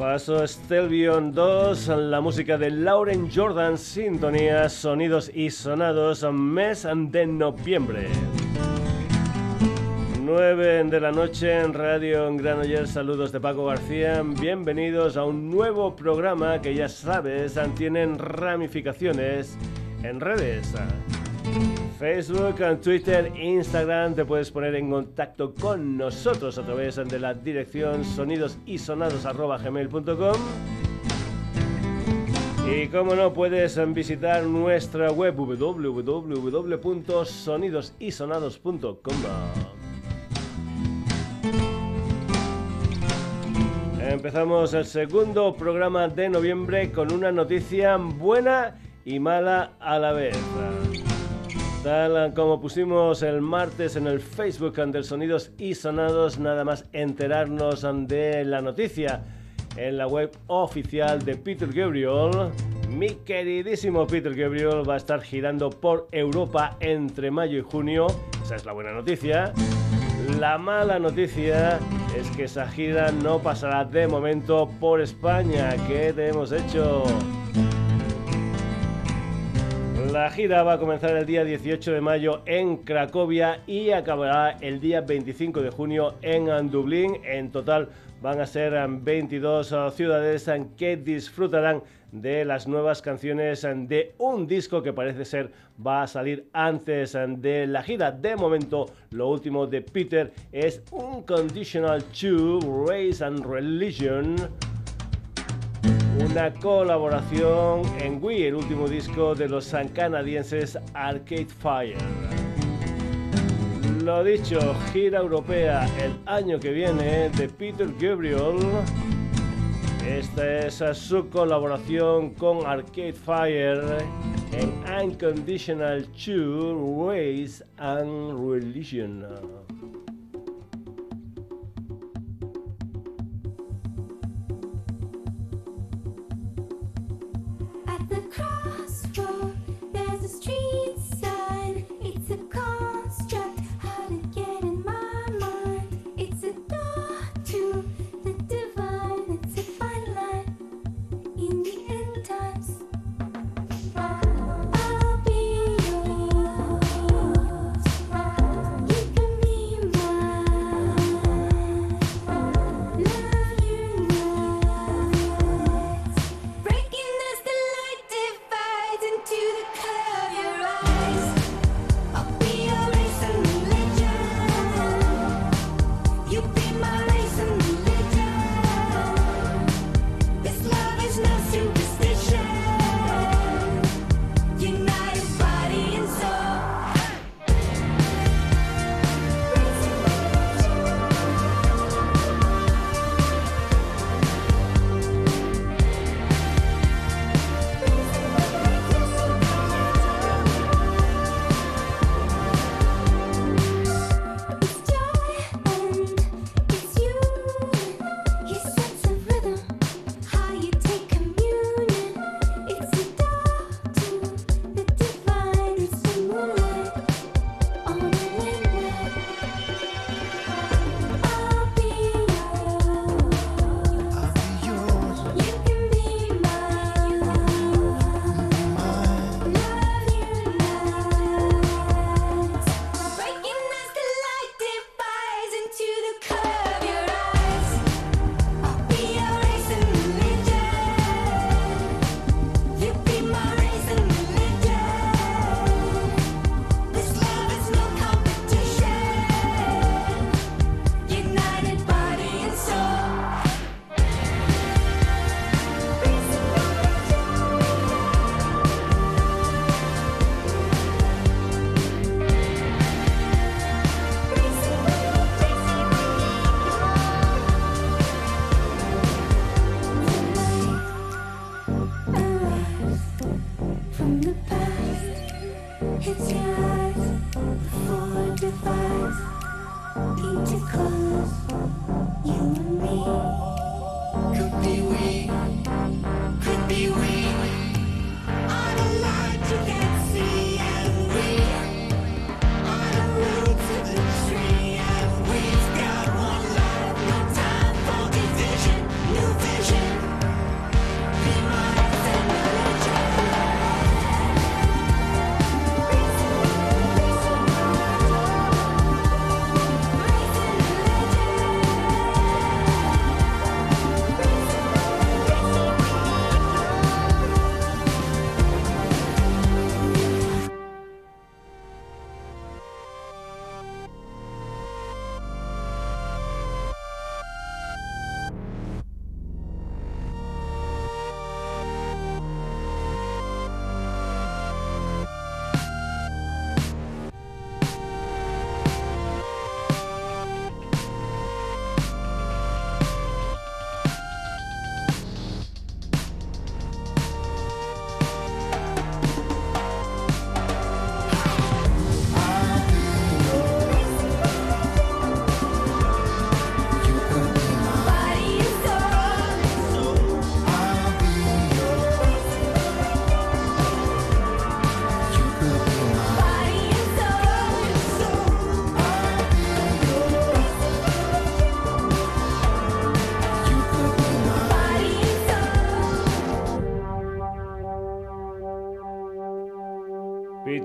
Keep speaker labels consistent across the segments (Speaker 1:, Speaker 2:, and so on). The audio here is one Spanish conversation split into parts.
Speaker 1: Paso Stelvion 2, la música de Lauren Jordan, sintonía, sonidos y sonados, mes de noviembre. 9 de la noche en Radio en Granollers, saludos de Paco García, bienvenidos a un nuevo programa que ya sabes, tienen ramificaciones en redes. Facebook, Twitter, Instagram, te puedes poner en contacto con nosotros a través de la dirección sonidosisonados.gmail.com y como no, puedes visitar nuestra web www.sonidosisonados.com Empezamos el segundo programa de noviembre con una noticia buena y mala a la vez. Tal como pusimos el martes en el Facebook del Sonidos y Sonados, nada más enterarnos de la noticia en la web oficial de Peter Gabriel. Mi queridísimo Peter Gabriel va a estar girando por Europa entre mayo y junio. Esa es la buena noticia. La mala noticia es que esa gira no pasará de momento por España. ¿Qué te hemos hecho? La gira va a comenzar el día 18 de mayo en Cracovia y acabará el día 25 de junio en Dublín. En total van a ser 22 ciudades que disfrutarán de las nuevas canciones de un disco que parece ser va a salir antes de la gira. De momento, lo último de Peter es un Conditional 2, Race and Religion una colaboración en Wii, el último disco de los canadienses Arcade Fire. Lo dicho, gira europea el año que viene de Peter Gabriel. Esta es su colaboración con Arcade Fire en Unconditional 2 Race and Religion.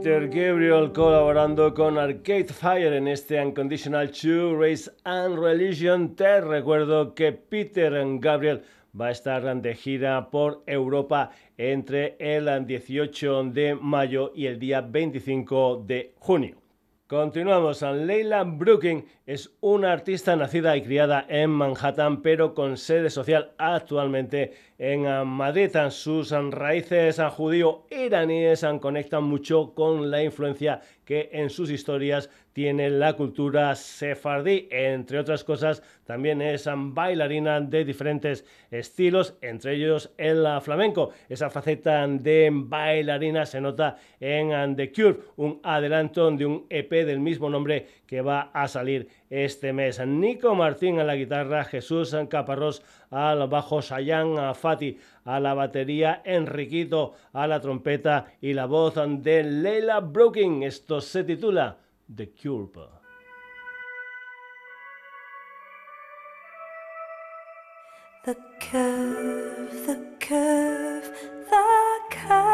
Speaker 1: Peter Gabriel colaborando con Arcade Fire en este Unconditional 2 Race and Religion. Te recuerdo que Peter Gabriel va a estar de gira por Europa entre el 18 de mayo y el día 25 de junio. Continuamos. Leila Brooking es una artista nacida y criada en Manhattan, pero con sede social actualmente en Madrid. Sus raíces judío-iraníes conectan mucho con la influencia que en sus historias tiene la cultura sefardí. Entre otras cosas, también es bailarina de diferentes estilos, entre ellos el flamenco. Esa faceta de bailarina se nota en The Cure, un adelanto de un EP del mismo nombre que va a salir este mes. Nico Martín a la guitarra, Jesús Caparrós al bajo, Sayan Fati a la batería, Enriquito a la trompeta y la voz de Leila Brooking. Esto se titula The Cure.
Speaker 2: The curve, the curve, the curve.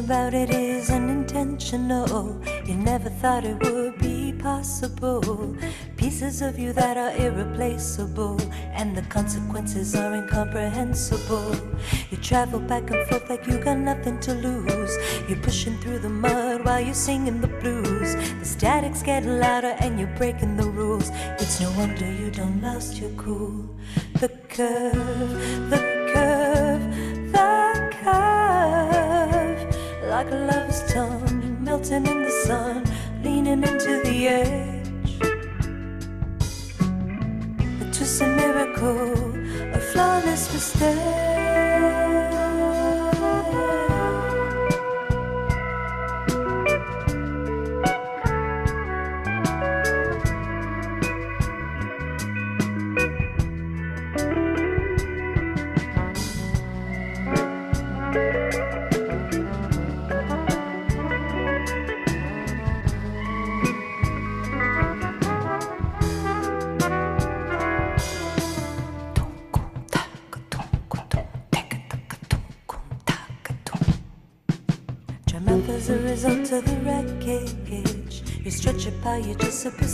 Speaker 2: About it is unintentional. You never thought it would be possible. Pieces of you that are irreplaceable, and the consequences are incomprehensible. You travel back and forth like you got nothing to lose. You're pushing through the mud while you're singing the blues. The static's getting louder, and you're breaking the rules. It's no wonder you don't lost your cool. The curve, the curve, like a lover's tongue, melting in the sun, leaning into the edge. A miracle, a flawless mistake.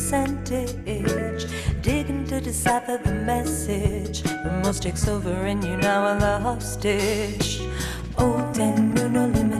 Speaker 2: Percentage. Digging to decipher the message. The most takes over, and you now are the hostage. Old and new, no limitations.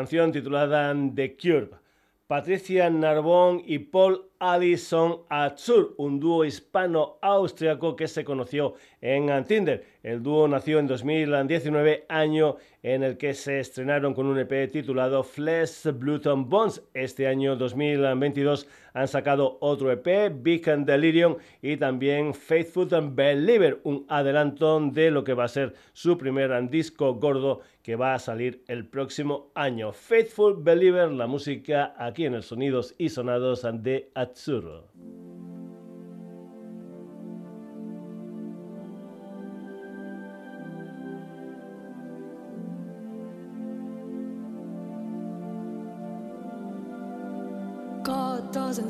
Speaker 1: Canción titulada The Cure. Patricia Narbón y Paul Addison Atsur, un dúo hispano-austriaco que se conoció en Tinder. El dúo nació en 2019, año en el que se estrenaron con un EP titulado Flesh, Blood and Bones. Este año 2022 han sacado otro EP, Big and Delirium, y también Faithful and Believer, un adelanto de lo que va a ser su primer disco gordo que va a salir el próximo año. Faithful Believer, la música aquí en el Sonidos y Sonados de Atsuro.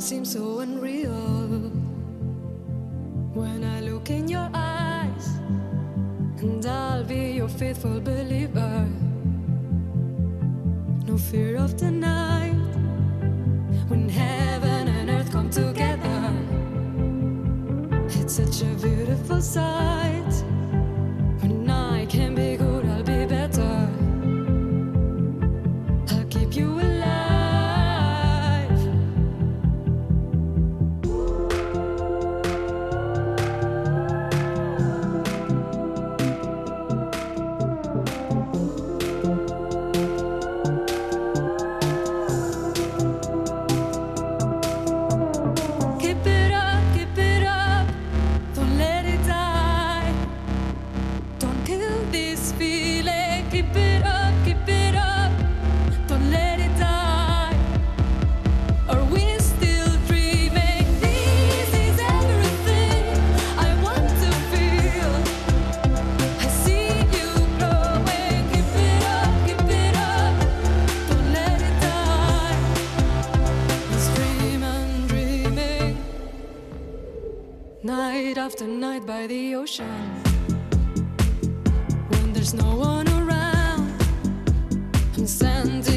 Speaker 3: God doesn't seem so unreal. When I look in your eyes, and I'll be your faithful believer. No fear of the night when heaven and earth come together. It's such a beautiful sight. After night by the ocean. When there's no one around, I'm sending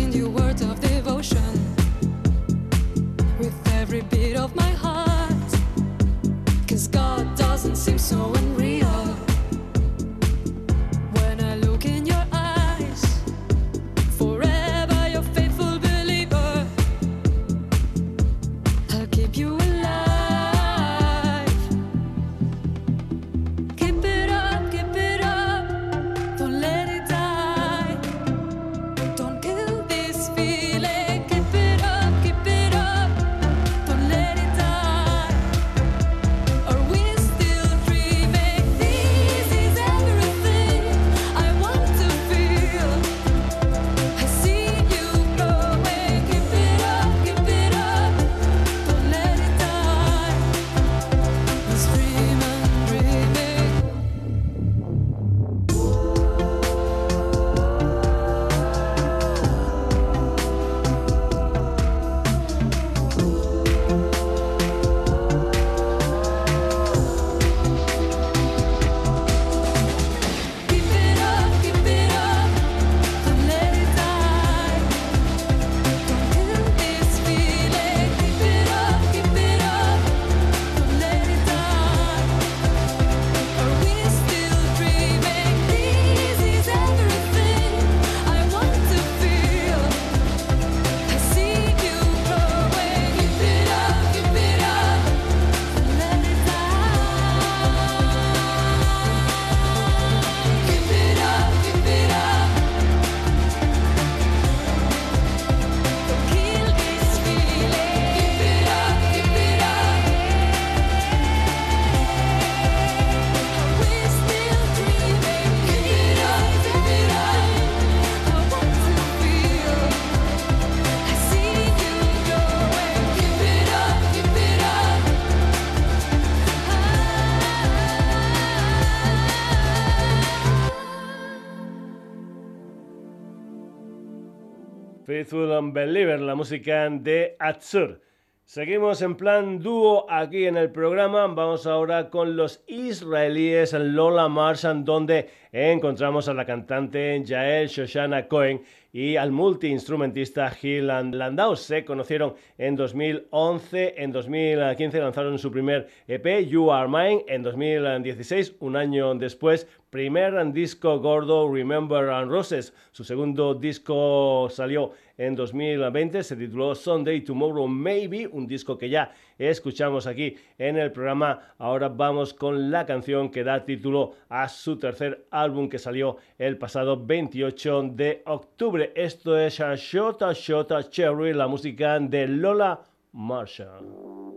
Speaker 3: Believer,
Speaker 1: la música de Atsur. Seguimos en plan dúo aquí en el programa. Vamos ahora con los israelíes Lola Marshall, donde encontramos a la cantante Jael Shoshana Cohen y al multiinstrumentista Gil Landau. Se conocieron en 2011, en 2015 lanzaron su primer EP, You Are Mine, en 2016, un año después, primer disco gordo, Remember and Roses. Su segundo disco salió en 2020, se tituló Sunday Tomorrow Maybe, un disco que ya escuchamos aquí en el programa. Ahora vamos con la canción que da título a su tercer álbum que salió el pasado 28 de octubre. Esto es Shota Shota Cherry, la música de Lola Marshall.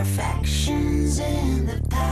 Speaker 4: Imperfections in the past.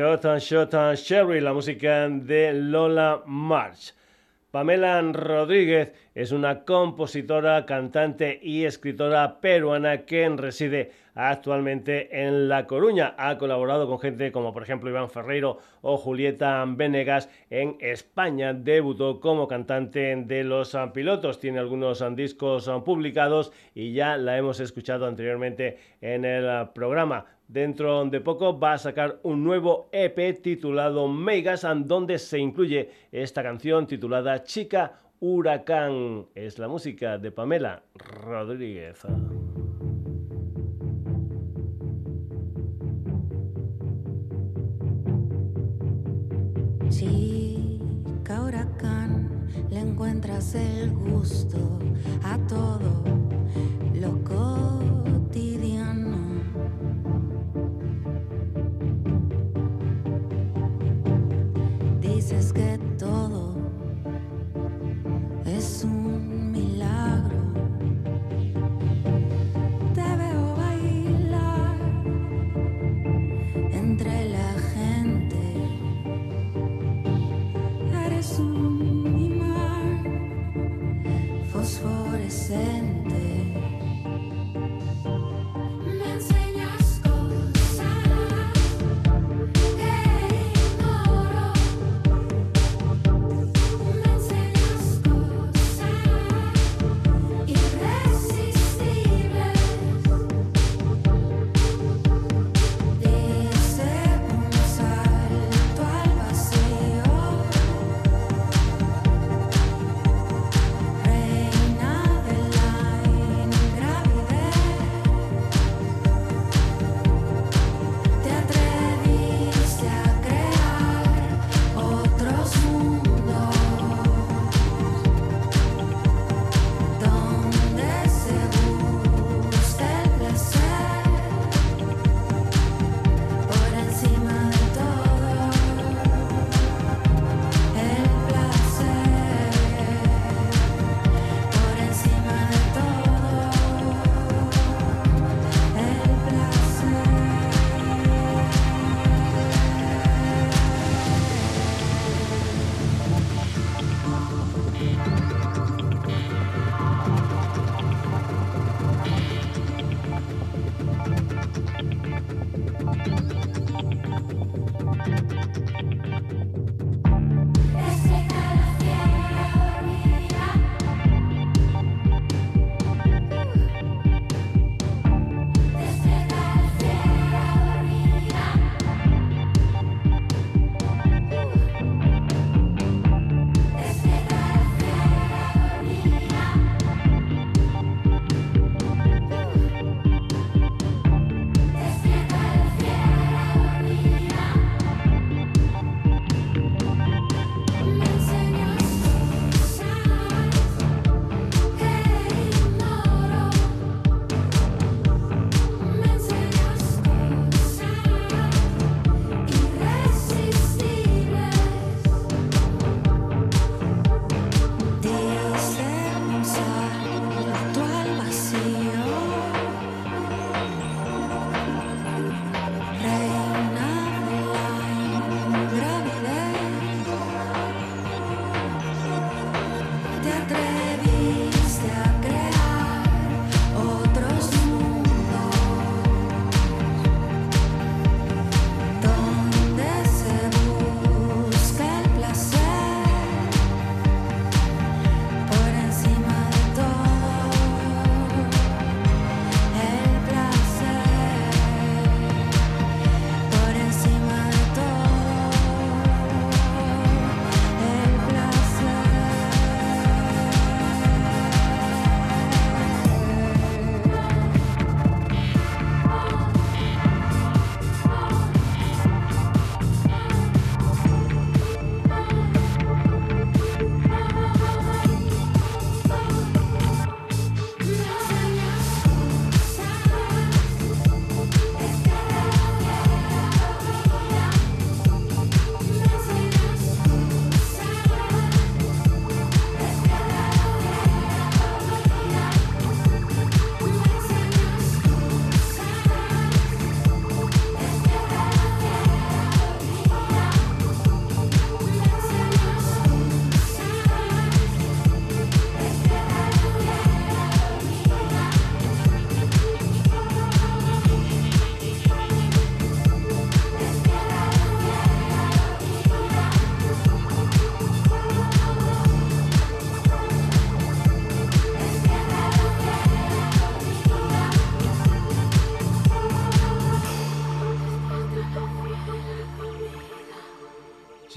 Speaker 1: Shot and Sherry, la música de Lola March. Pamela Rodríguez es una compositora, cantante y escritora peruana que reside actualmente en La Coruña. Ha colaborado con gente como por ejemplo Iván Ferreiro o Julieta Venegas en España. Debutó como cantante de Los Pilotos. Tiene algunos discos publicados y ya la hemos escuchado anteriormente en el programa. Dentro de poco va a sacar un nuevo EP titulado Megas, donde se incluye esta canción titulada Chica Huracán. Es la música de Pamela Rodríguez.
Speaker 4: Chica huracán, le encuentras el gusto a todo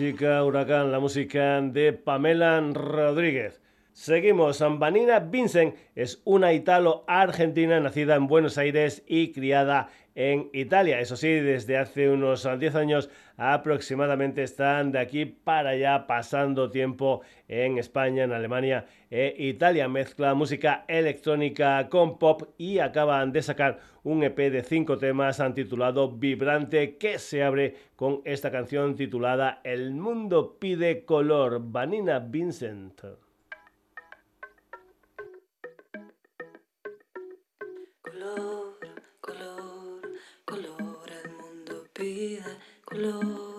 Speaker 1: Chica Huracán, la música de Pamela Rodríguez. Seguimos. Vanina Vincent es una italo-argentina nacida en Buenos Aires y criada en Italia. Eso sí, desde hace unos 10 años aproximadamente están de aquí para allá pasando tiempo en España, en Alemania e Italia. Mezcla música electrónica con pop y acaban de sacar un EP de 5 temas titulado Vibrante que se abre con esta canción titulada El mundo pide color. Vanina Vincent.
Speaker 5: Color,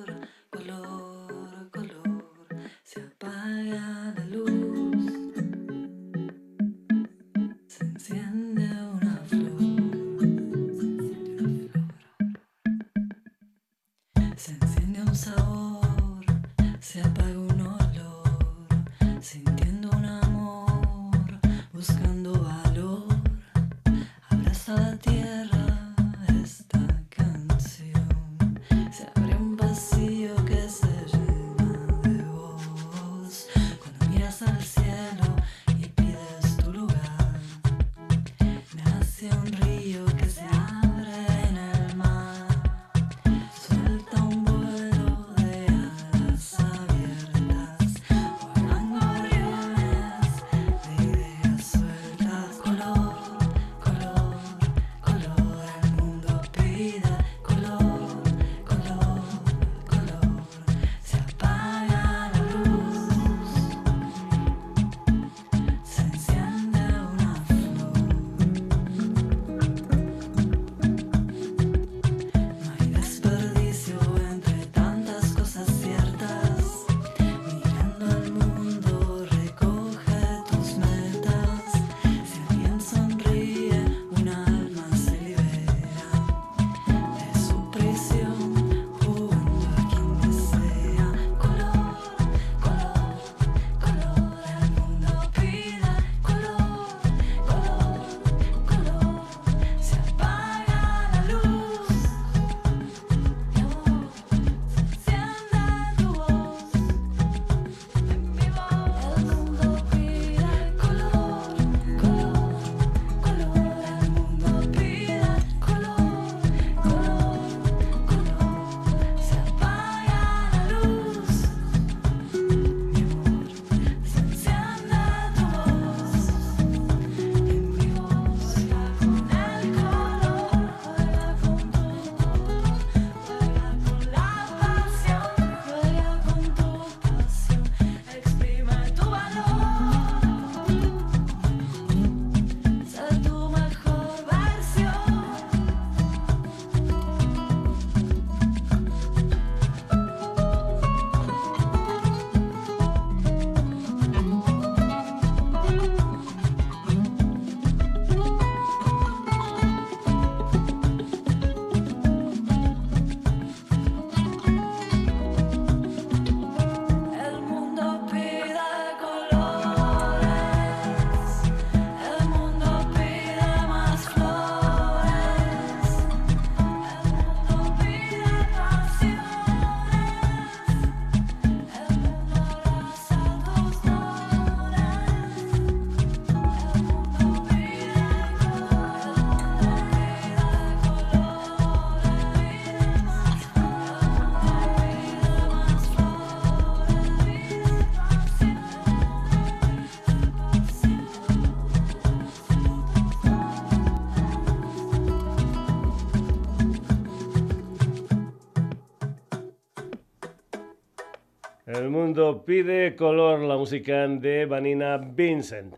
Speaker 1: pide color la música de Vanina Vincent.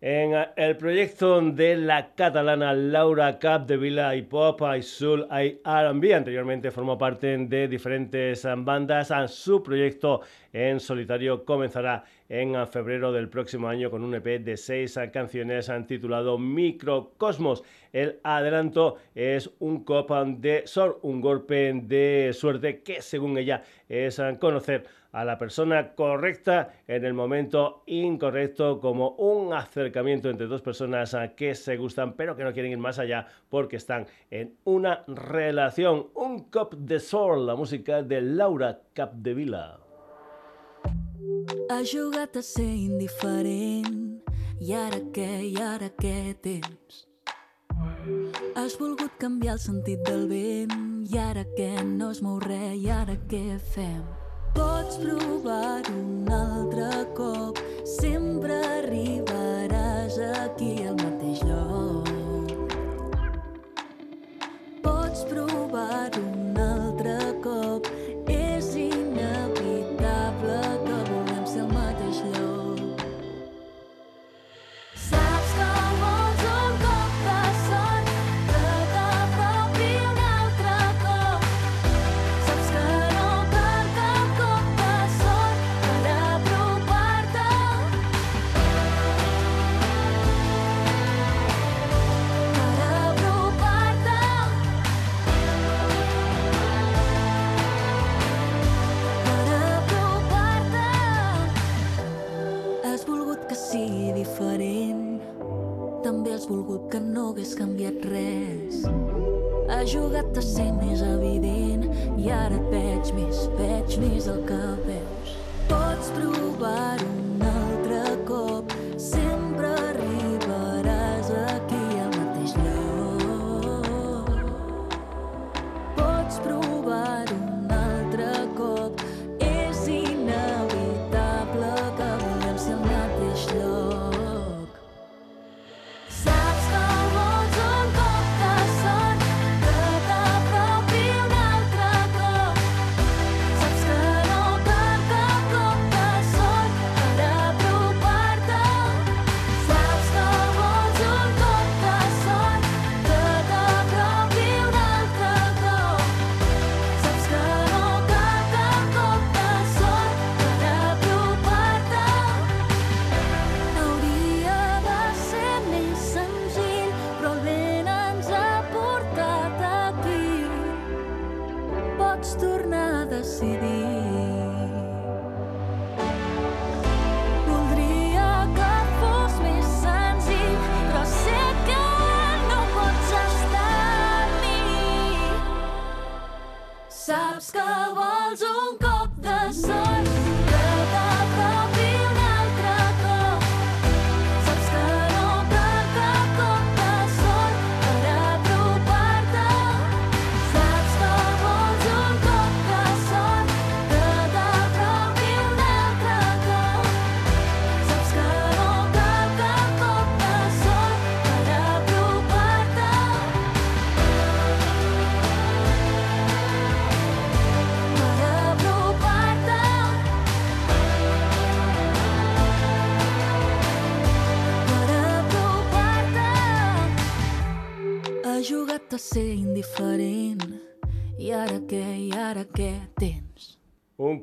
Speaker 1: En el proyecto de la catalana Laura Capdevila y Pop, y Soul, y R&B, anteriormente formó parte de diferentes bandas. Su proyecto en solitario comenzará en febrero del próximo año con un EP de seis canciones titulado Microcosmos. El adelanto es un cop de sol, un golpe de suerte que según ella es conocer a la persona correcta en el momento incorrecto como un acercamiento entre dos personas que se gustan pero que no quieren ir más allá porque están en una relación. Un cop de sol, la música de Laura Capdevila.
Speaker 6: A ser indiferent i ara què, i ara què el sentit del vent i ara què no es mou res? Pots provar un altre cop, sempre arribaràs aquí al mateix lloc. Pots provar un altre cop, has volgut que no hagués canviat res. Has jugat a ser més evident i ara et veig més, veig més el que veus. Pots provar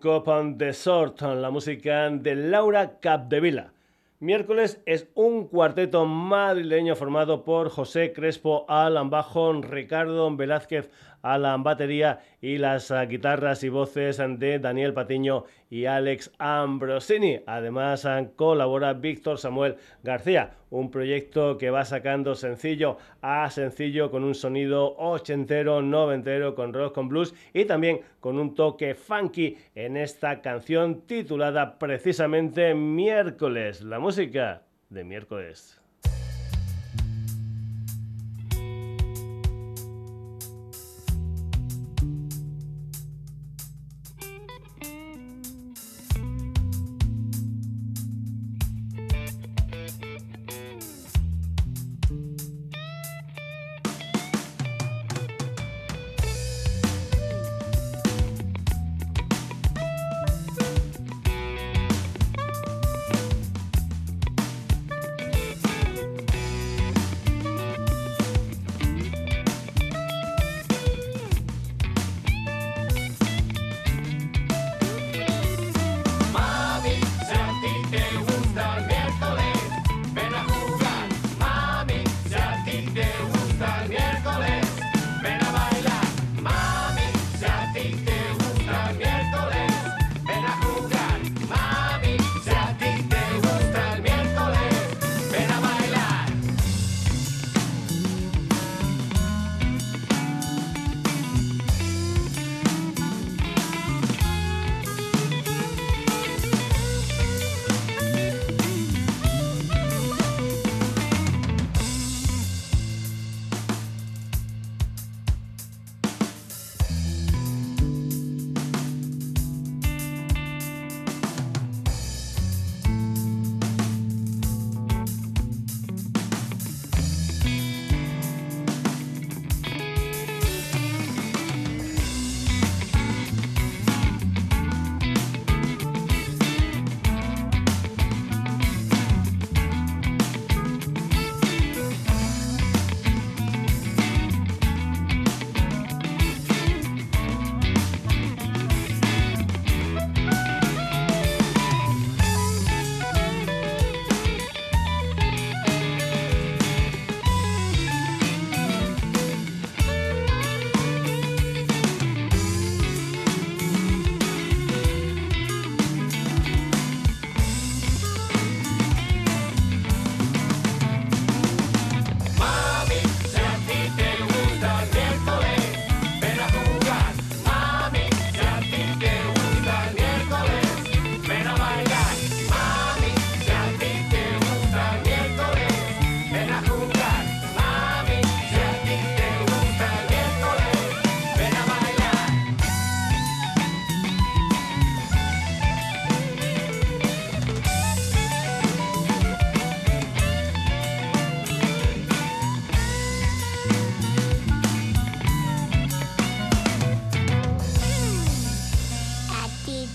Speaker 6: Un cop de sort,
Speaker 1: la música de Laura Capdevila. Miércoles es un cuarteto madrileño formado por José Crespo al bajo, Ricardo Velázquez a la batería y las ah, guitarras y voces de Daniel Patiño y Alex Ambrosini. Además ah, colabora Víctor Samuel García, un proyecto que va sacando sencillo a sencillo con un sonido ochentero, noventero, con rock, con blues y también con un toque funky en esta canción titulada precisamente Miércoles, la música de miércoles.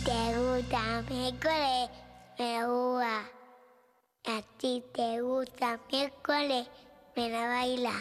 Speaker 7: Te gusta miércoles, me la A ti te gusta miércoles, me la baila.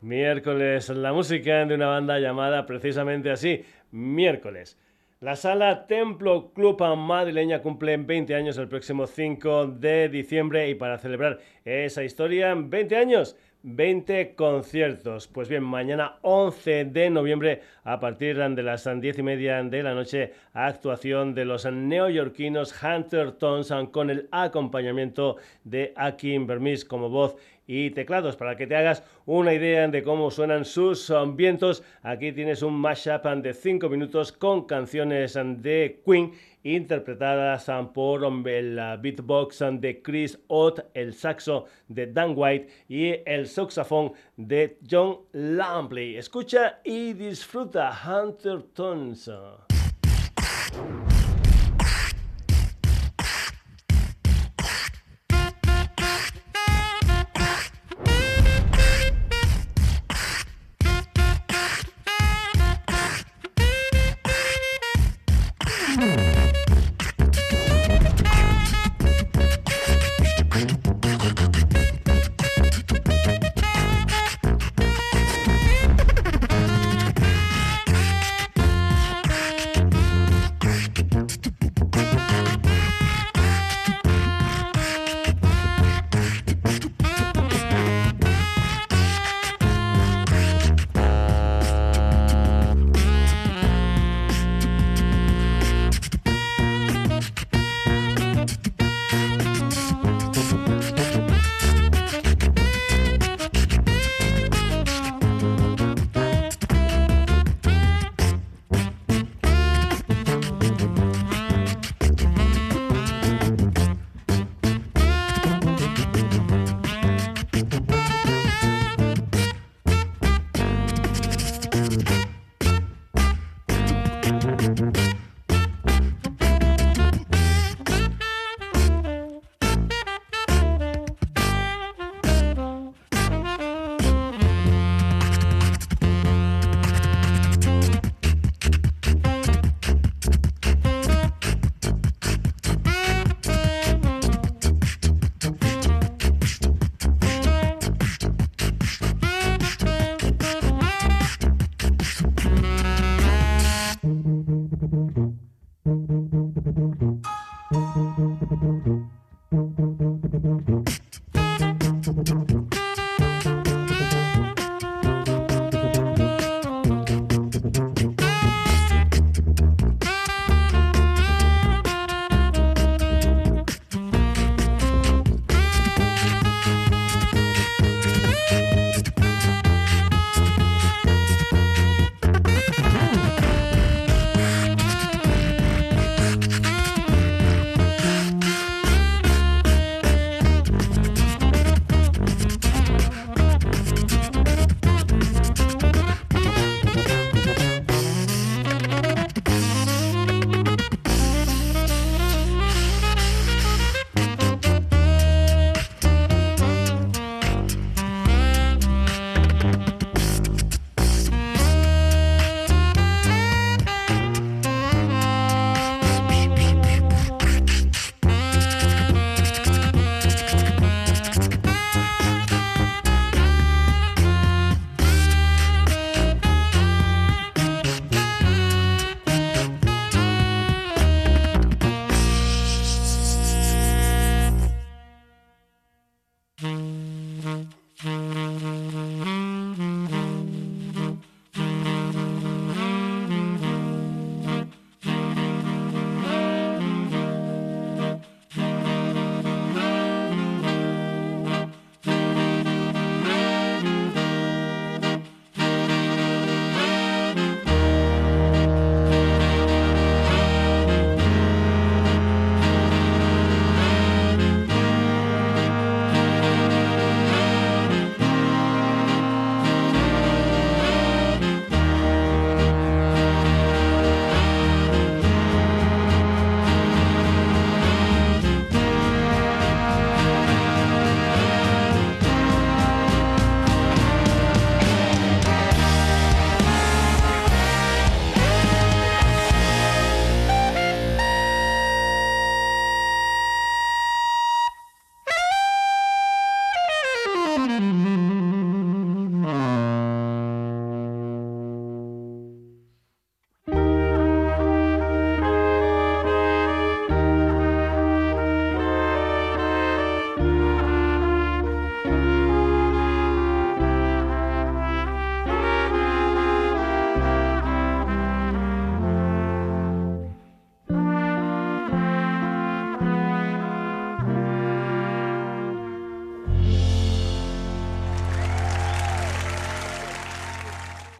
Speaker 1: Miércoles, la música de una banda llamada precisamente así, Miércoles. La sala Templo Club madrileña cumple 20 años el próximo 5 de diciembre y para celebrar esa historia, 20 años, 20 conciertos. Pues bien, mañana 11 de noviembre a partir de las 10 y media de la noche, actuación de los neoyorquinos Hunter Tones con el acompañamiento de Akin Bermis como voz y teclados. Para que te hagas una idea de cómo suenan sus vientos, aquí tienes un mashup de 5 minutos con canciones de Queen interpretadas por el beatbox de Chris Ott, el saxo de Dan White y el saxofón de John Lampley. Escucha y disfruta Hunter Tones.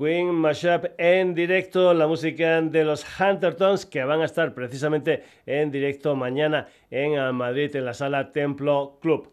Speaker 4: Queen Mashup en directo, la música de los Huntertons que van a estar precisamente en directo mañana en Madrid en la sala Templo Club.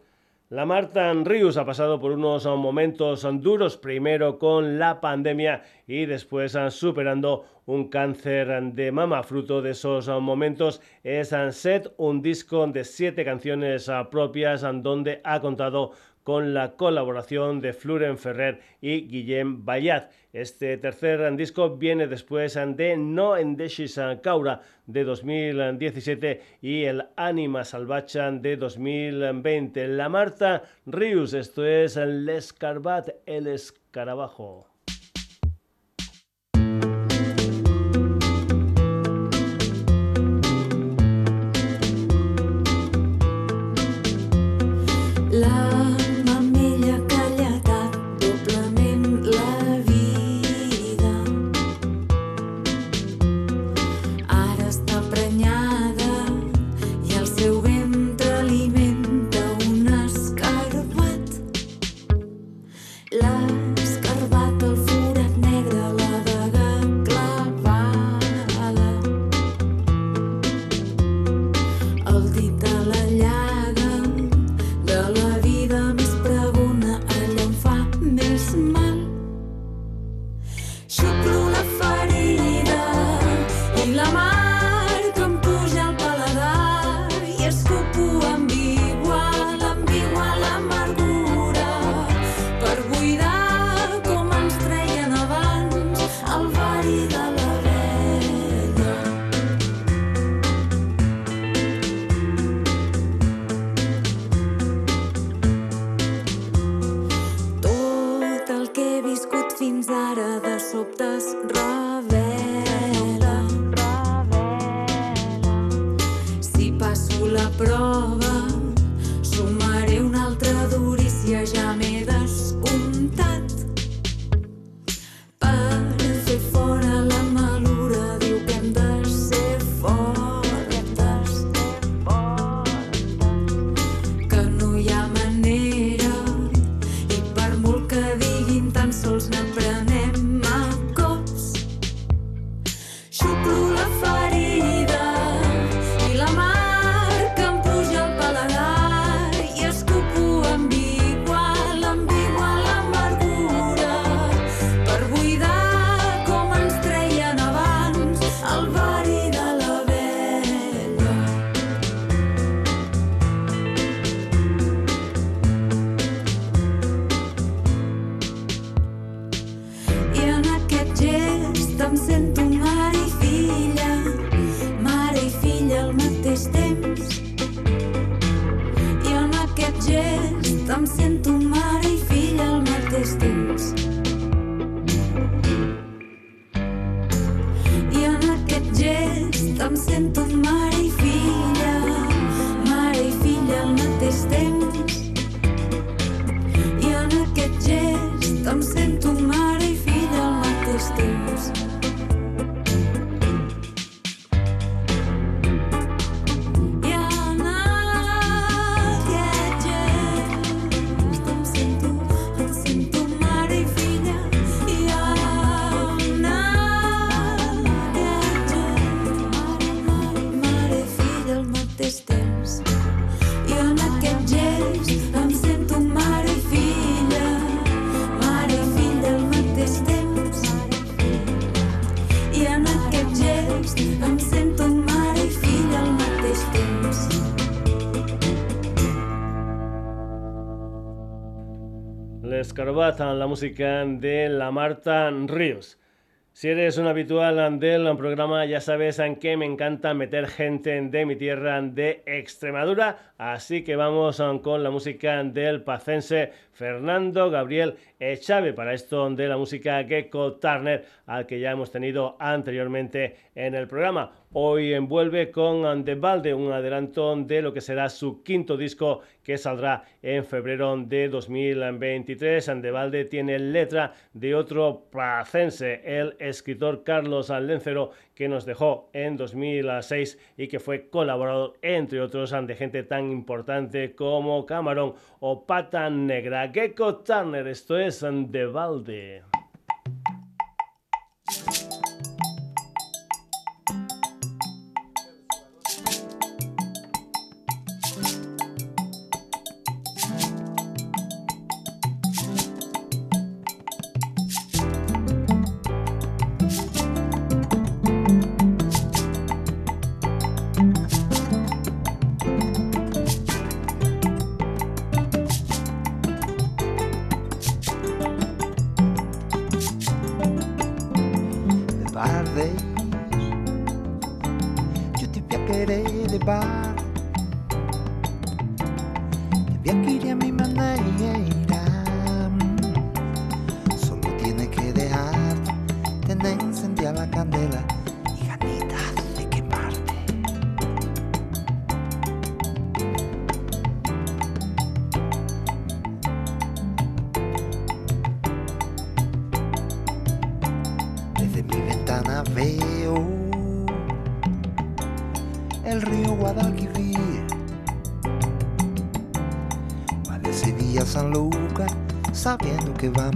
Speaker 4: La Marta Rius ha pasado por unos momentos duros, primero con la pandemia y después superando un cáncer de mama. Fruto de esos momentos es Set, un disco de siete canciones propias donde ha contado con la colaboración de Fluren Ferrer y Guillem Bayat. Este tercer disco viene después de No Endeshis Caura de 2017 y el Anima Salvachan de 2020. La Marta Rius, esto es el Escarbat, el escarabajo. La música de la Marta Ríos. Si eres un habitual del programa, ya sabes en qué me encanta meter gente de mi tierra de Extremadura. Así que vamos con la música del pacense Fernando Gabriel Echave para esto de la música Gecko Turner, al que ya hemos tenido anteriormente en el programa. Hoy envuelve con The Balde, un adelanto de lo que será su quinto disco que saldrá en febrero de 2023. Andevalde tiene letra de otro placense, el escritor Carlos Lencero, que nos dejó en 2006 y que fue colaborador, entre otros, de gente tan importante como Camarón o Pata Negra. Gecko Turner, esto es Andevalde.
Speaker 8: de que va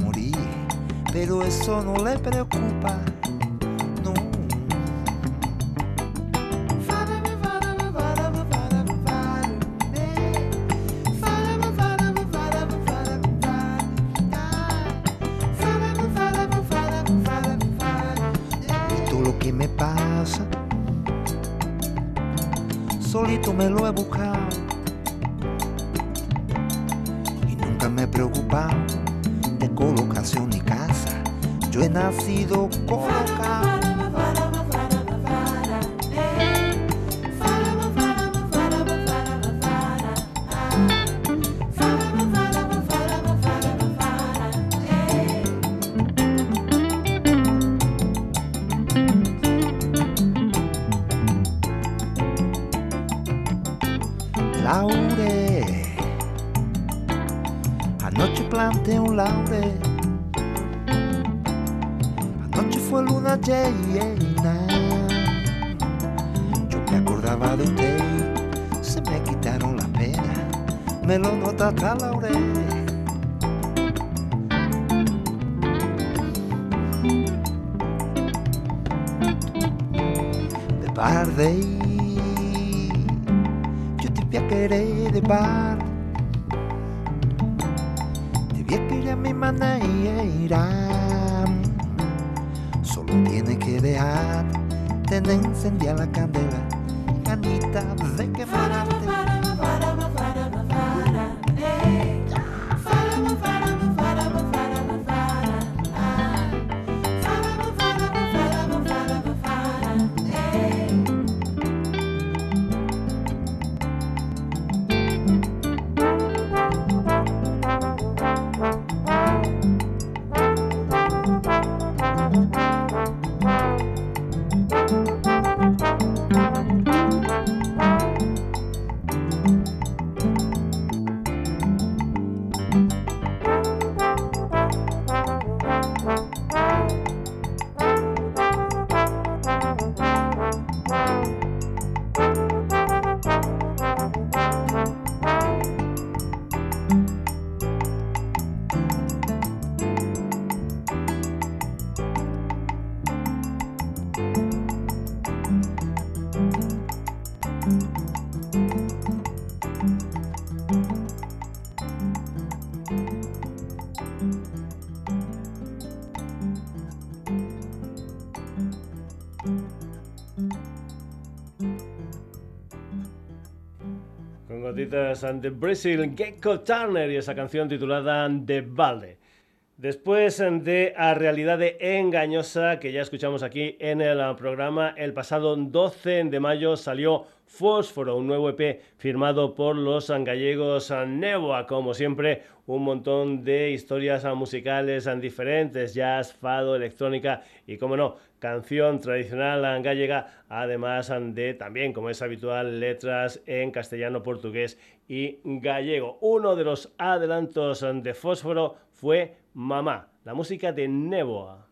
Speaker 8: lo
Speaker 1: Gotitas de Brazil, Gecko Turner y esa canción titulada De Balde. Después de A Realidad Engañosa, que ya escuchamos aquí en el programa, el pasado 12 de mayo salió Fósforo, un nuevo EP firmado por los gallegos Neboa. Como siempre, un montón de historias musicales diferentes, jazz, fado, electrónica y, como no, canción tradicional gallega, además de también, como es habitual, letras en castellano, portugués y gallego. Uno de los adelantos de Fósforo fue Mamá, la música de Neboa.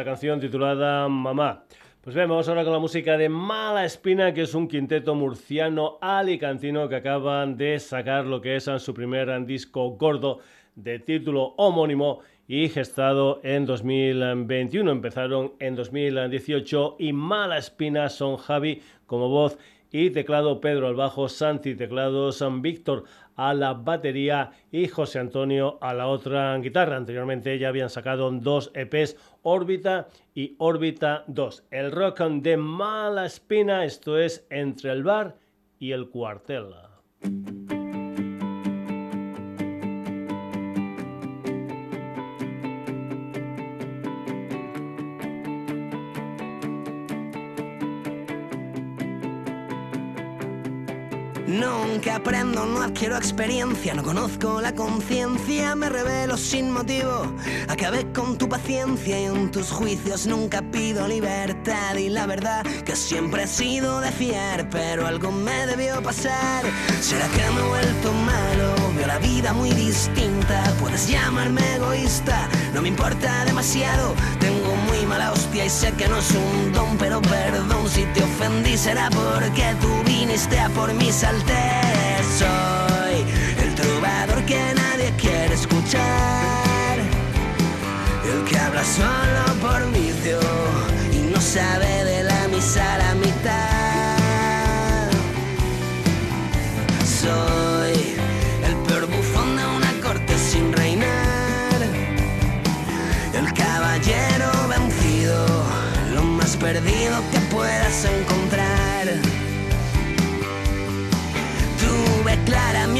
Speaker 1: Esta canción titulada Mamá. Pues bien, vamos ahora con la música de Mala Espina, que es un quinteto murciano alicantino que acaban de sacar lo que es su primer disco gordo de título homónimo y gestado en 2021. Empezaron en 2018 y Mala Espina son Javi como voz y teclado Pedro al bajo, Santi teclado San Víctor a la batería y José Antonio a la otra guitarra. Anteriormente ya habían sacado dos EPs, Órbita y Órbita 2. El rock de mala espina, esto es entre el bar y el cuartel.
Speaker 9: Nunca aprendo, no adquiero experiencia, no conozco la conciencia, me revelo sin motivo. Acabé con tu paciencia y en tus juicios nunca pido libertad. Y la verdad que siempre he sido de fiar, pero algo me debió pasar. ¿Será que me he vuelto malo? Veo la vida muy distinta. Puedes llamarme egoísta, no me importa demasiado. Tengo mala hostia y sé que no es un don, pero perdón si te ofendí. Será porque tú viniste a por mi salud soy el trovador que nadie quiere escuchar, el que habla solo por vicio y no sabe de la misa la mitad. Soy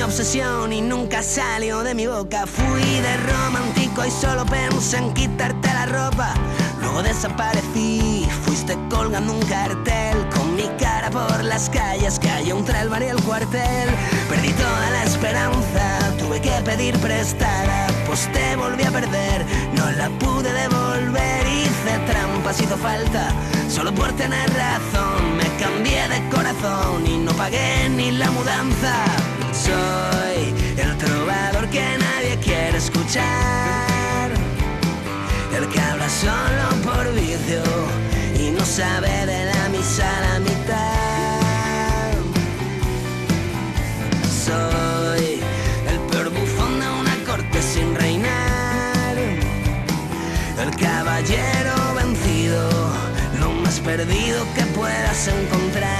Speaker 9: obsesión y nunca salió de mi boca. Fui de romántico y solo pensé en quitarte la ropa. Luego desaparecí, fuiste colgando un cartel con mi cara por las calles hay un bar y el cuartel. Perdí toda la esperanza, tuve que pedir prestada, pues te volví a perder, no la pude devolver, hice trampas, hizo falta, solo por tener razón, me cambié de corazón y no pagué ni la mudanza. Soy el trovador que nadie quiere escuchar, el que habla solo por vicio y no sabe de la misa a la mitad. Soy el peor bufón de una corte sin reinar, el caballero vencido, lo más perdido que puedas encontrar.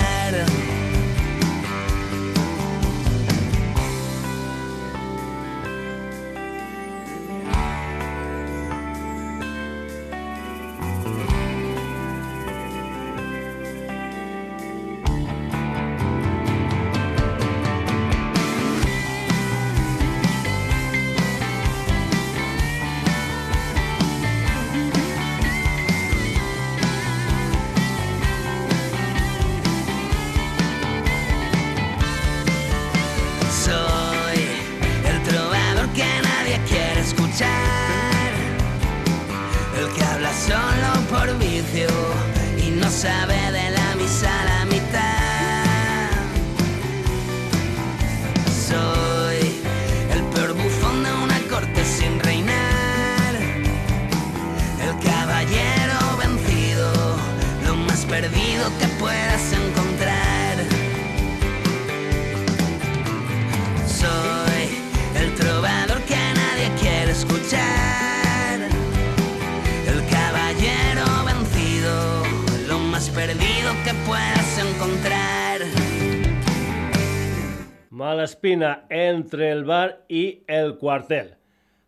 Speaker 1: Espina entre el bar y el cuartel.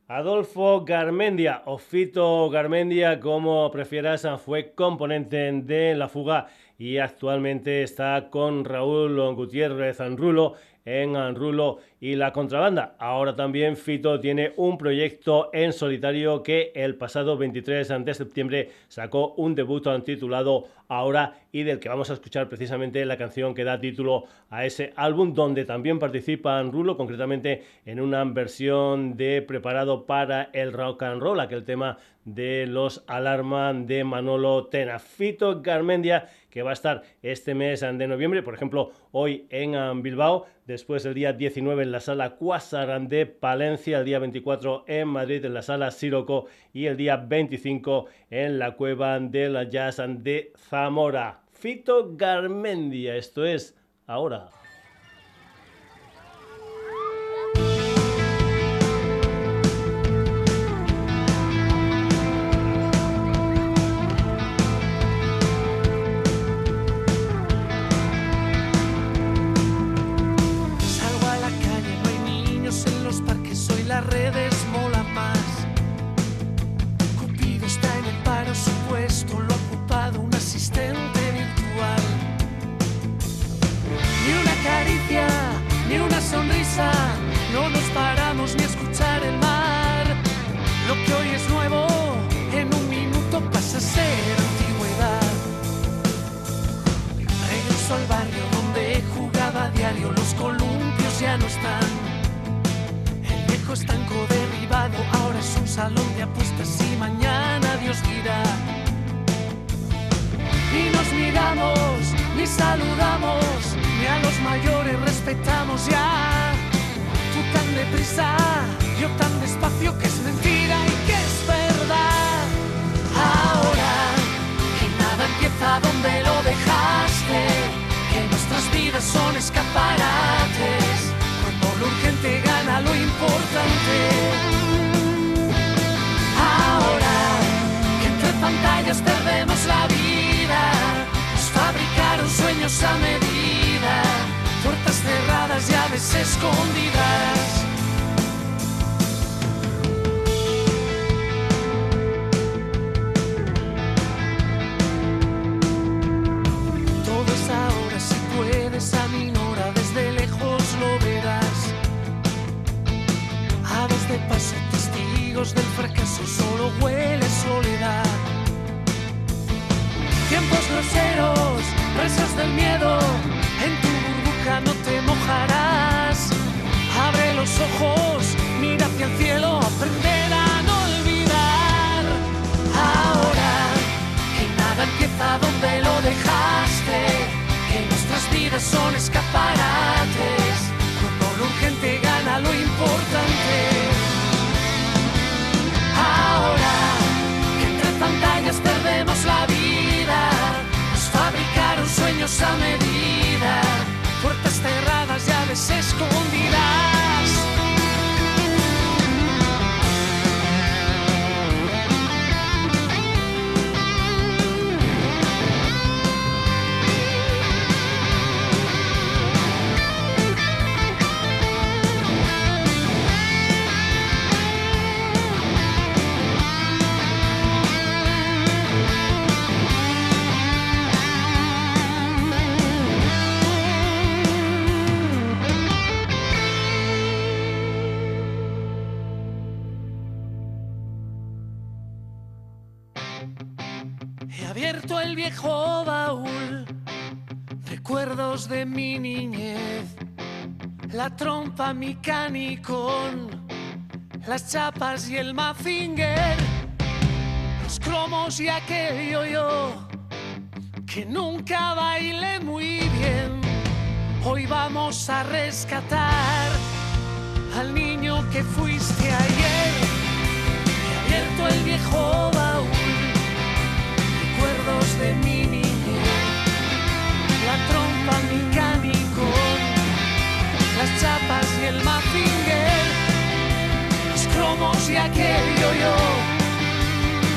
Speaker 1: Adolfo Garmendia o Fito Garmendia, como prefieras, fue componente de La Fuga y actualmente está con Raúl Gutiérrez Anrulo en Anrulo y la contrabanda. Ahora también Fito tiene un proyecto en solitario que el pasado 23 de septiembre sacó un debut titulado Ahora y del que vamos a escuchar precisamente la canción que da título a ese álbum donde también participa Anrulo, concretamente en una versión de Preparado para el Rock and Roll, aquel tema de los Alarma de Manolo Tena. Fito Garmendia que va a estar este mes de noviembre, por ejemplo, hoy en Bilbao, después el día 19 en la sala Quasar de Palencia, el día 24 en Madrid en la sala Siroco y el día 25 en la cueva de la Jazz de Zamora. Fito Garmendia, esto es ahora.
Speaker 3: No están. El viejo estanco derribado ahora es un salón de apuestas y mañana Dios dirá. Ni nos miramos, ni saludamos, ni a los mayores respetamos ya. Tú tan deprisa, yo tan despacio que es mentira y que es verdad. Ahora que nada empieza donde lo dejaste, que nuestras vidas son cuando urgente gana lo importante. Ahora que entre pantallas perdemos la vida, nos fabricaron sueños a medida, puertas cerradas, llaves escondidas. Del fracaso, solo huele soledad. Tiempos groseros, Presos del miedo, en tu burbuja no te mojarás. Abre los ojos, mira hacia el cielo, aprender a no olvidar. Ahora que nada empieza donde lo dejaste, que nuestras vidas son escaparates. Cuando lo urgente gana lo importante. Llaves niñez, la trompa, mi canicón, las chapas y el mazinger, los cromos y aquel yo-yo que nunca bailé muy bien. Hoy vamos a rescatar al niño que fuiste ayer. He abierto el viejo baúl recuerdos de mi las chapas y el mazinger, los cromos y aquel yo-yo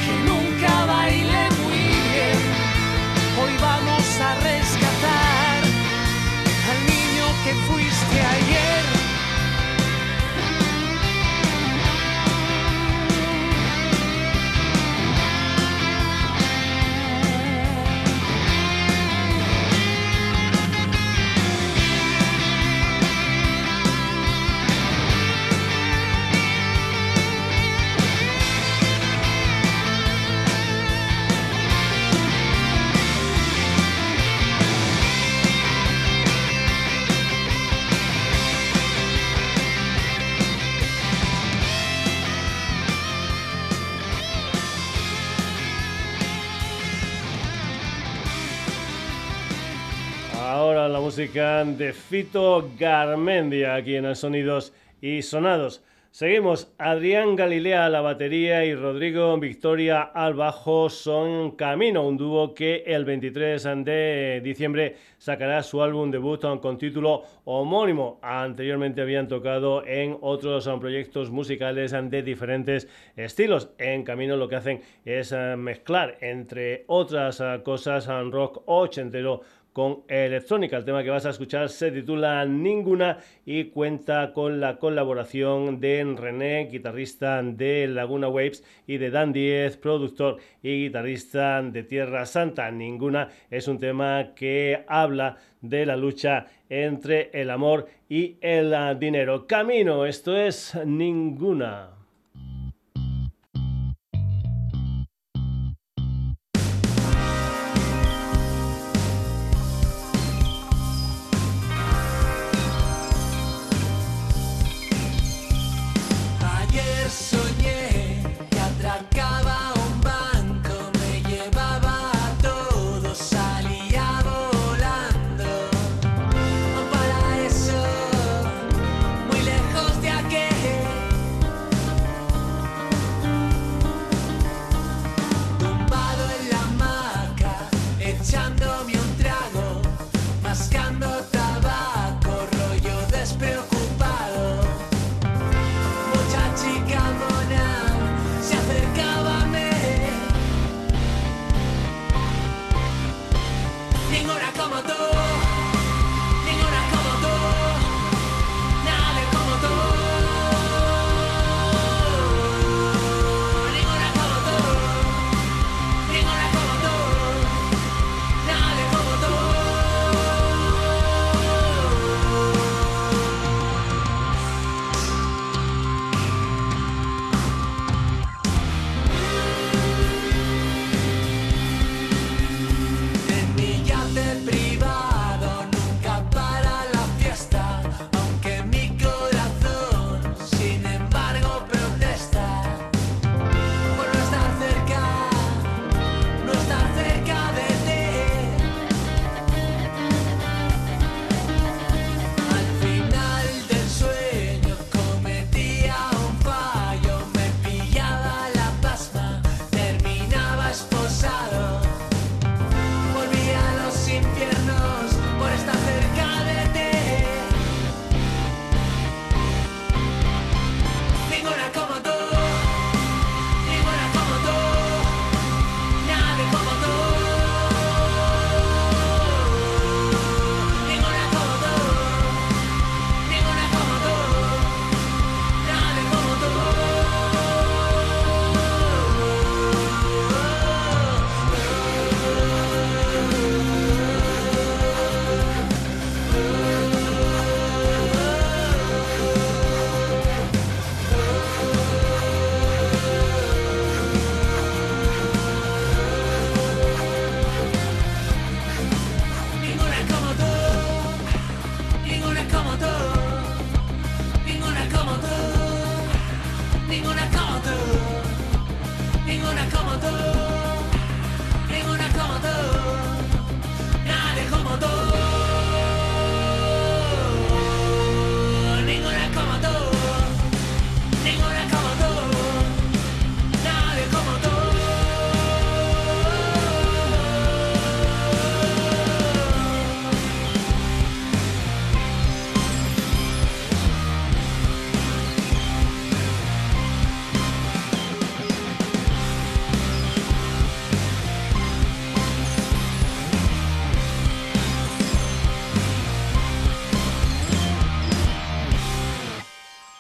Speaker 3: que nunca bailé muy bien. Hoy vamos a rescatar al niño que fuiste ayer.
Speaker 1: Música de Fito Garmendia aquí en Sonidos y Sonados. Seguimos, Adrián Galilea a la batería y Rodrigo Victoria al bajo son Camino, un dúo que el 23 de diciembre sacará su álbum debut con título homónimo. Anteriormente habían tocado en otros proyectos musicales de diferentes estilos. En Camino lo que hacen es eh, mezclar, entre otras eh, cosas, rock ochentero con electrónica. El tema que vas a escuchar se titula Ninguna y cuenta con la colaboración de René, guitarrista de Laguna Waves, y de Dan Diez, productor y guitarrista de Tierra Santa. Ninguna es un tema que habla de la lucha entre el amor y el dinero. Camino, esto es Ninguna.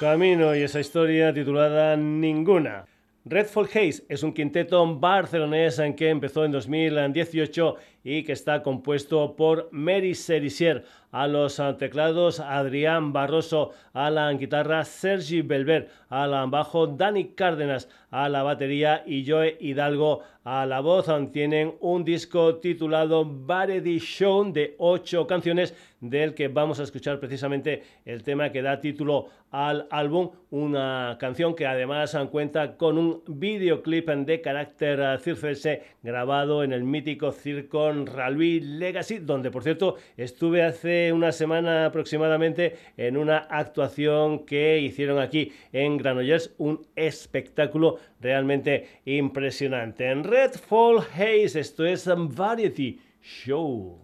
Speaker 1: Camino y esa historia titulada Ninguna. Redfall Haze es un quinteto barcelonés en que empezó en 2018 y que está compuesto por Mary Serisier a los teclados, Adrián Barroso a la guitarra, Sergi Belver a la bajo, Dani Cárdenas a la batería y Joe Hidalgo a la voz. Tienen un disco titulado Variety Show de ocho canciones del que vamos a escuchar precisamente el tema que da título al álbum, una canción que además cuenta con un videoclip de carácter circense grabado en el mítico circo Ralby Legacy, donde por cierto estuve hace una semana aproximadamente en una actuación que hicieron aquí en Granollers, un espectáculo realmente impresionante. Red Fall Haze, esto es Variety Show.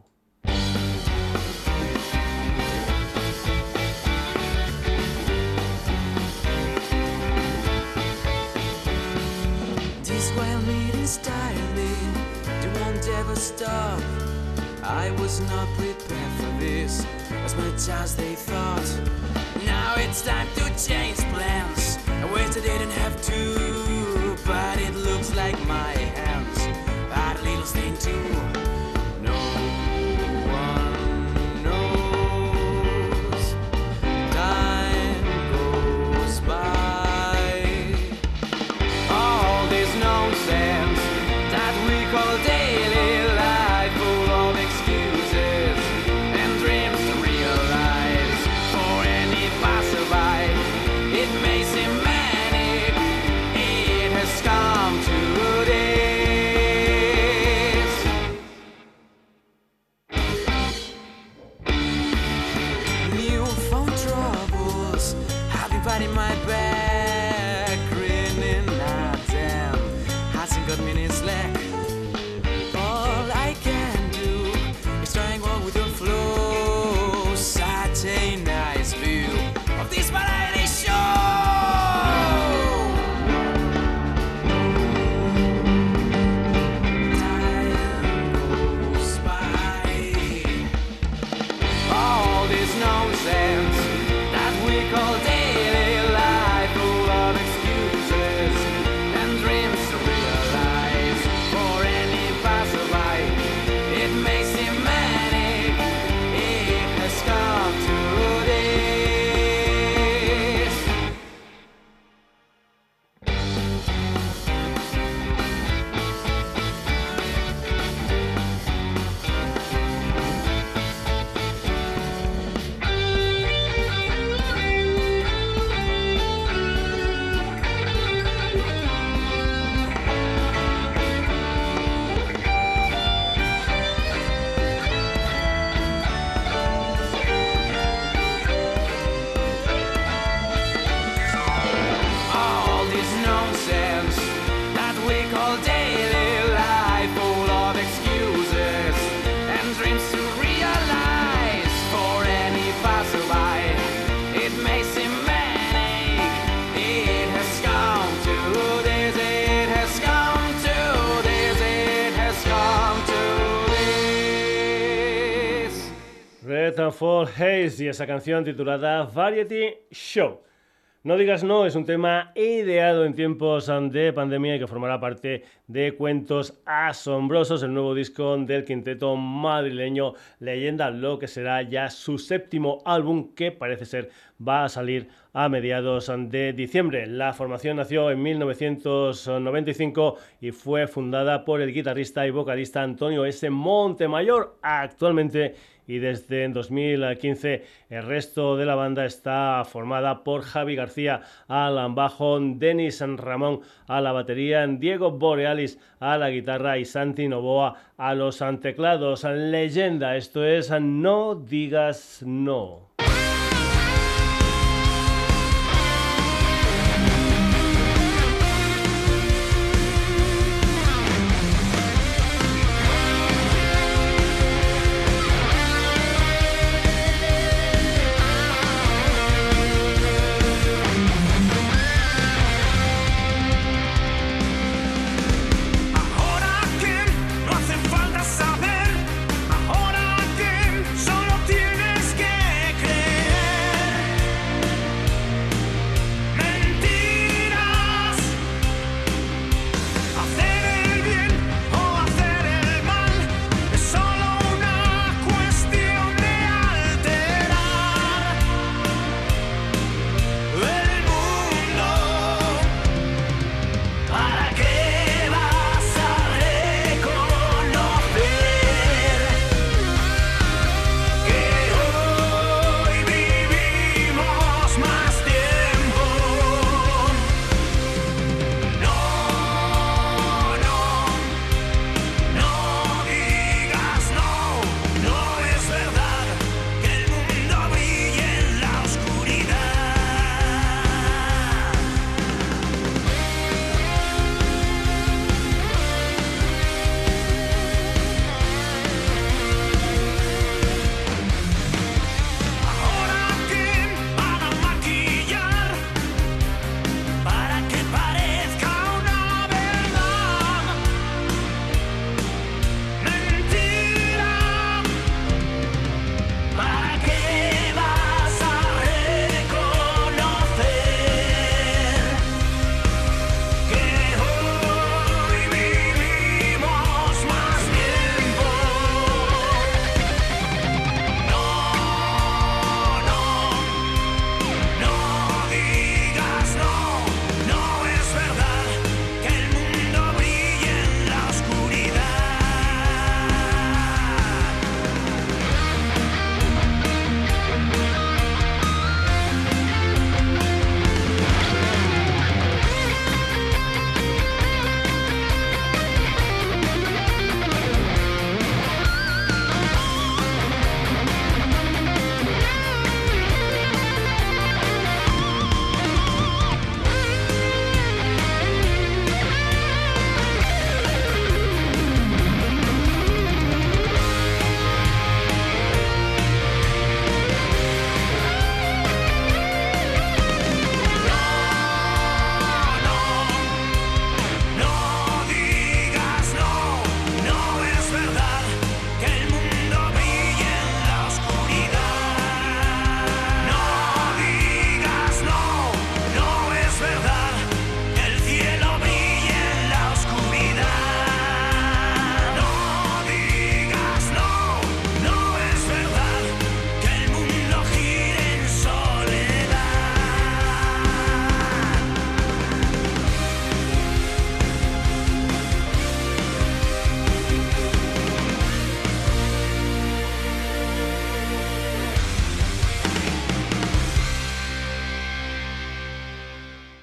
Speaker 1: Stop. I was not prepared for this as much as they thought. Now it's time to change plans. I wish I didn't have to, but it looks like my called esa canción titulada Variety Show. No digas no es un tema ideado en tiempos de pandemia y que formará parte de Cuentos Asombrosos, el nuevo disco del quinteto madrileño Leyenda, lo que será ya su séptimo álbum que parece ser va a salir a mediados de diciembre. La formación nació en 1995 y fue fundada por el guitarrista y vocalista Antonio S. Montemayor, actualmente y desde 2015 el resto de la banda está formada por Javi García al bajo, Denis Ramón a la batería, Diego Borealis a la guitarra y Santi Novoa a los teclados. Leyenda, esto es No digas no.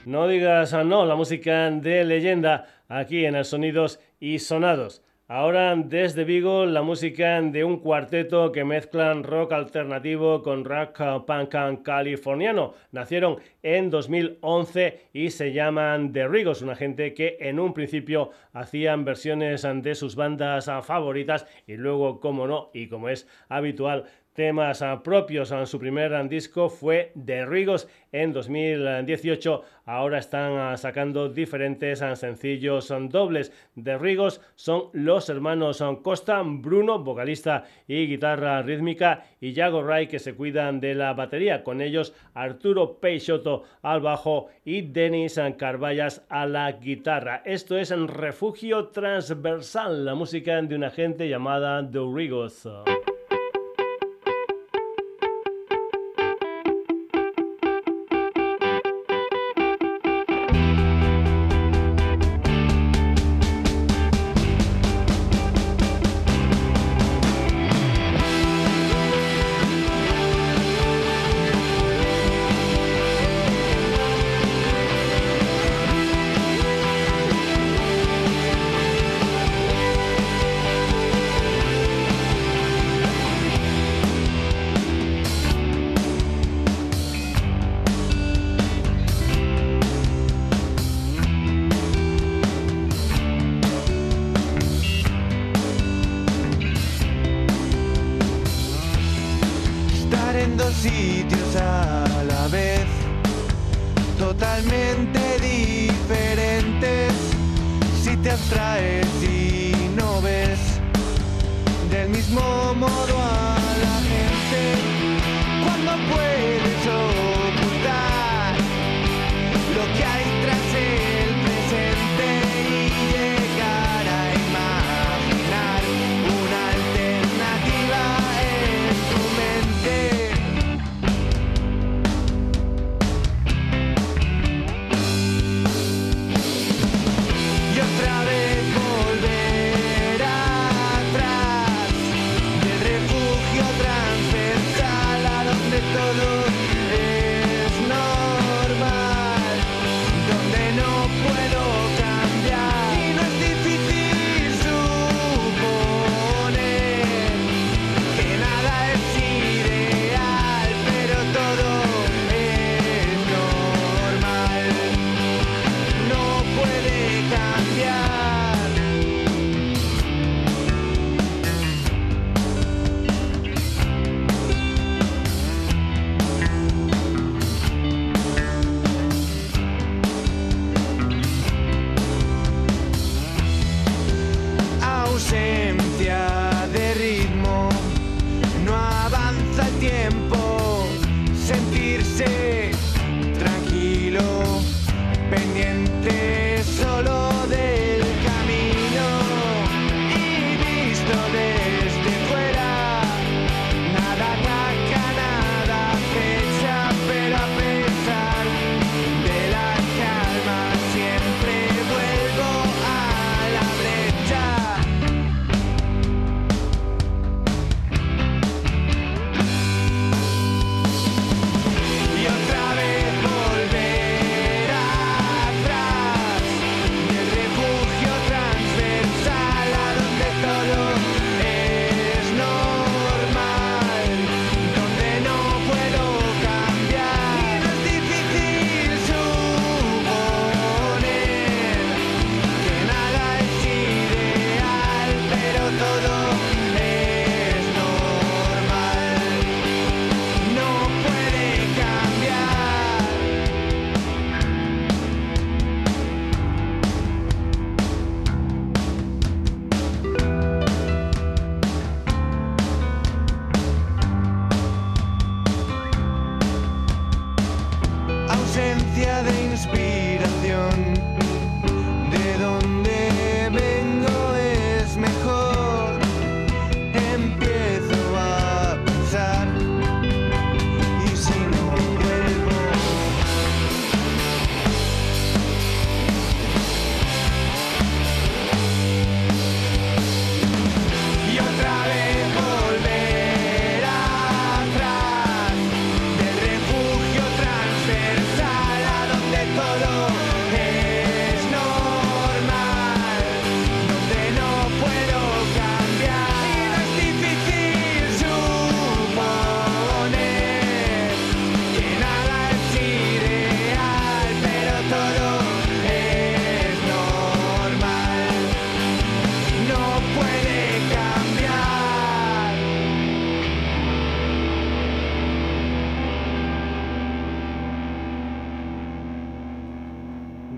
Speaker 1: No digas no, la música de leyenda aquí en el Sonidos y Sonados. Ahora desde Vigo la música de un cuarteto que mezclan rock alternativo con rock punk californiano. Nacieron en 2011 y se llaman The Rigos, una gente que en un principio hacían versiones de sus bandas favoritas y luego, como no, y como es habitual, temas ah, propios. en Su primer ah, disco fue The Rigos en 2018. Ahora están ah, sacando diferentes sencillos dobles. The Rigos son los hermanos Costa, Bruno, vocalista y guitarra rítmica, y Yago Ray, que se cuidan de la batería. Con ellos Arturo Peixoto al bajo y Denis Carballas a la guitarra. Esto es en Refugio Transversal, la música de una gente llamada The Rigos.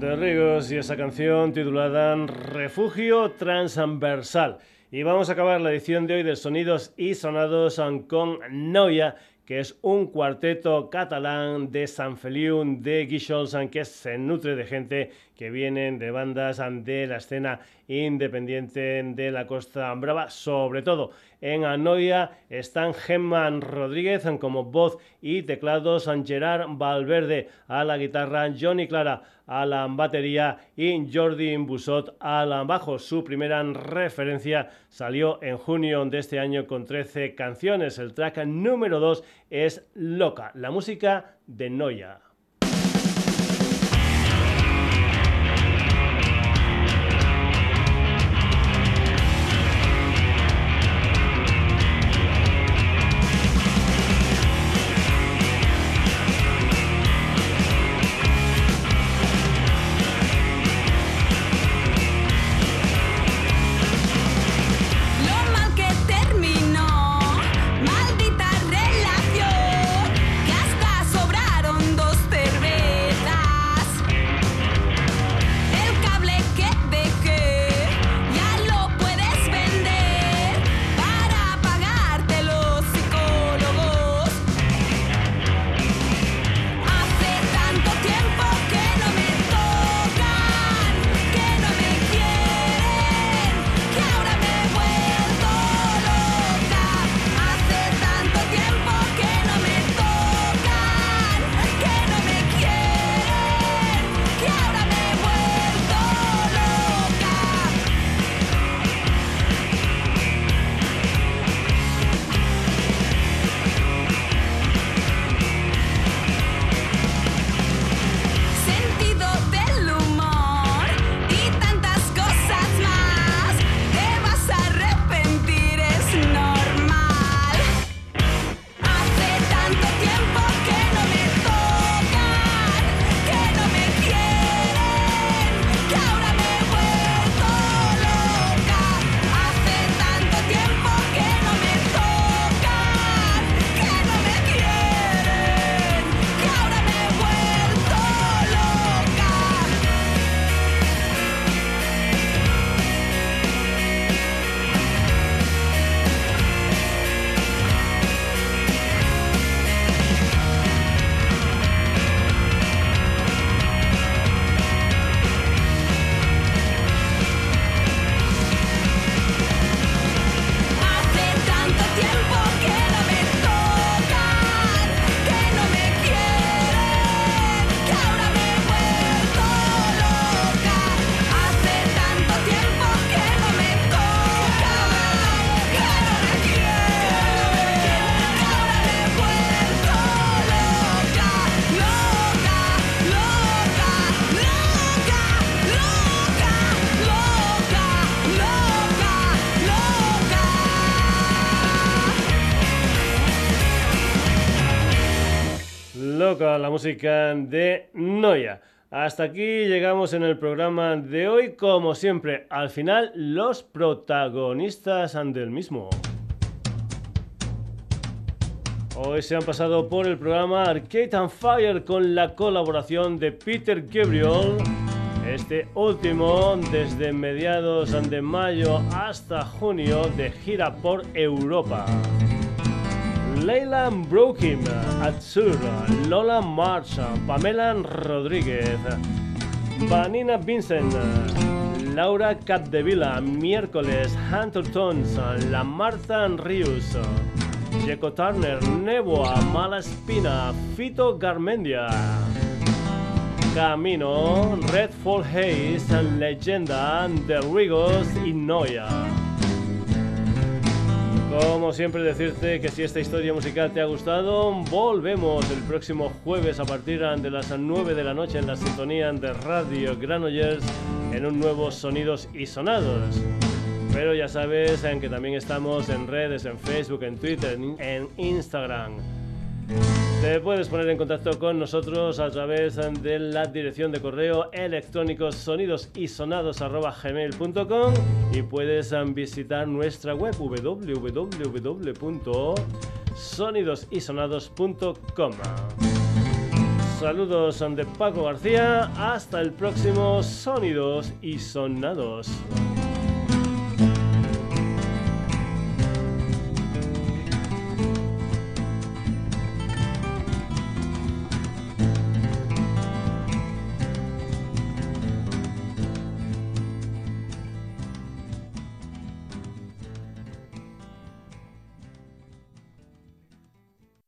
Speaker 1: De Rigos y esa canción titulada Refugio Transversal. Y vamos a acabar la edición de hoy de Sonidos y Sonados con Noia, que es un cuarteto catalán de San Feliu de Guixols, que se nutre de gente que vienen de bandas de la escena independiente de la Costa Brava, sobre todo en Anoia están Gemman Rodríguez como voz y teclados, Gerard Valverde a la guitarra, Johnny Clara a la batería y Jordi Busot al bajo. Su primera referencia salió en junio de este año con 13 canciones. El track número 2 es Loca, la música de Noia. Música de Noia. Hasta aquí llegamos en el programa de hoy. Como siempre, al final, los protagonistas del mismo. Hoy se han pasado por el programa Arcade and Fire con la colaboración de Peter Gabriel. Este último, desde mediados de mayo hasta junio, de gira por Europa. Leila Brokim, Atsur, Lola March, Pamela Rodríguez, Vanina Vincent, Laura Capdevila, miércoles, Hunter Tones, La Martha Rius, Jeco Turner, Neboa, Mala Espina, Fito Garmendia, Camino, Red Fall Haze, Leyenda, The Rigos y Noia. Como siempre decirte que si esta historia musical te ha gustado, volvemos el próximo jueves a partir de las 9 de la noche en la sintonía de Radio Granollers en un nuevo Sonidos y Sonados. Pero ya sabes en que también estamos en redes, en Facebook, en Twitter, en Instagram. Te puedes poner en contacto con nosotros a través de la dirección de correo electrónico sonidosisonados.gmail.com y puedes visitar nuestra web www.sonidosisonados.com saludos de Paco García. Hasta el próximo Sonidos y Sonados.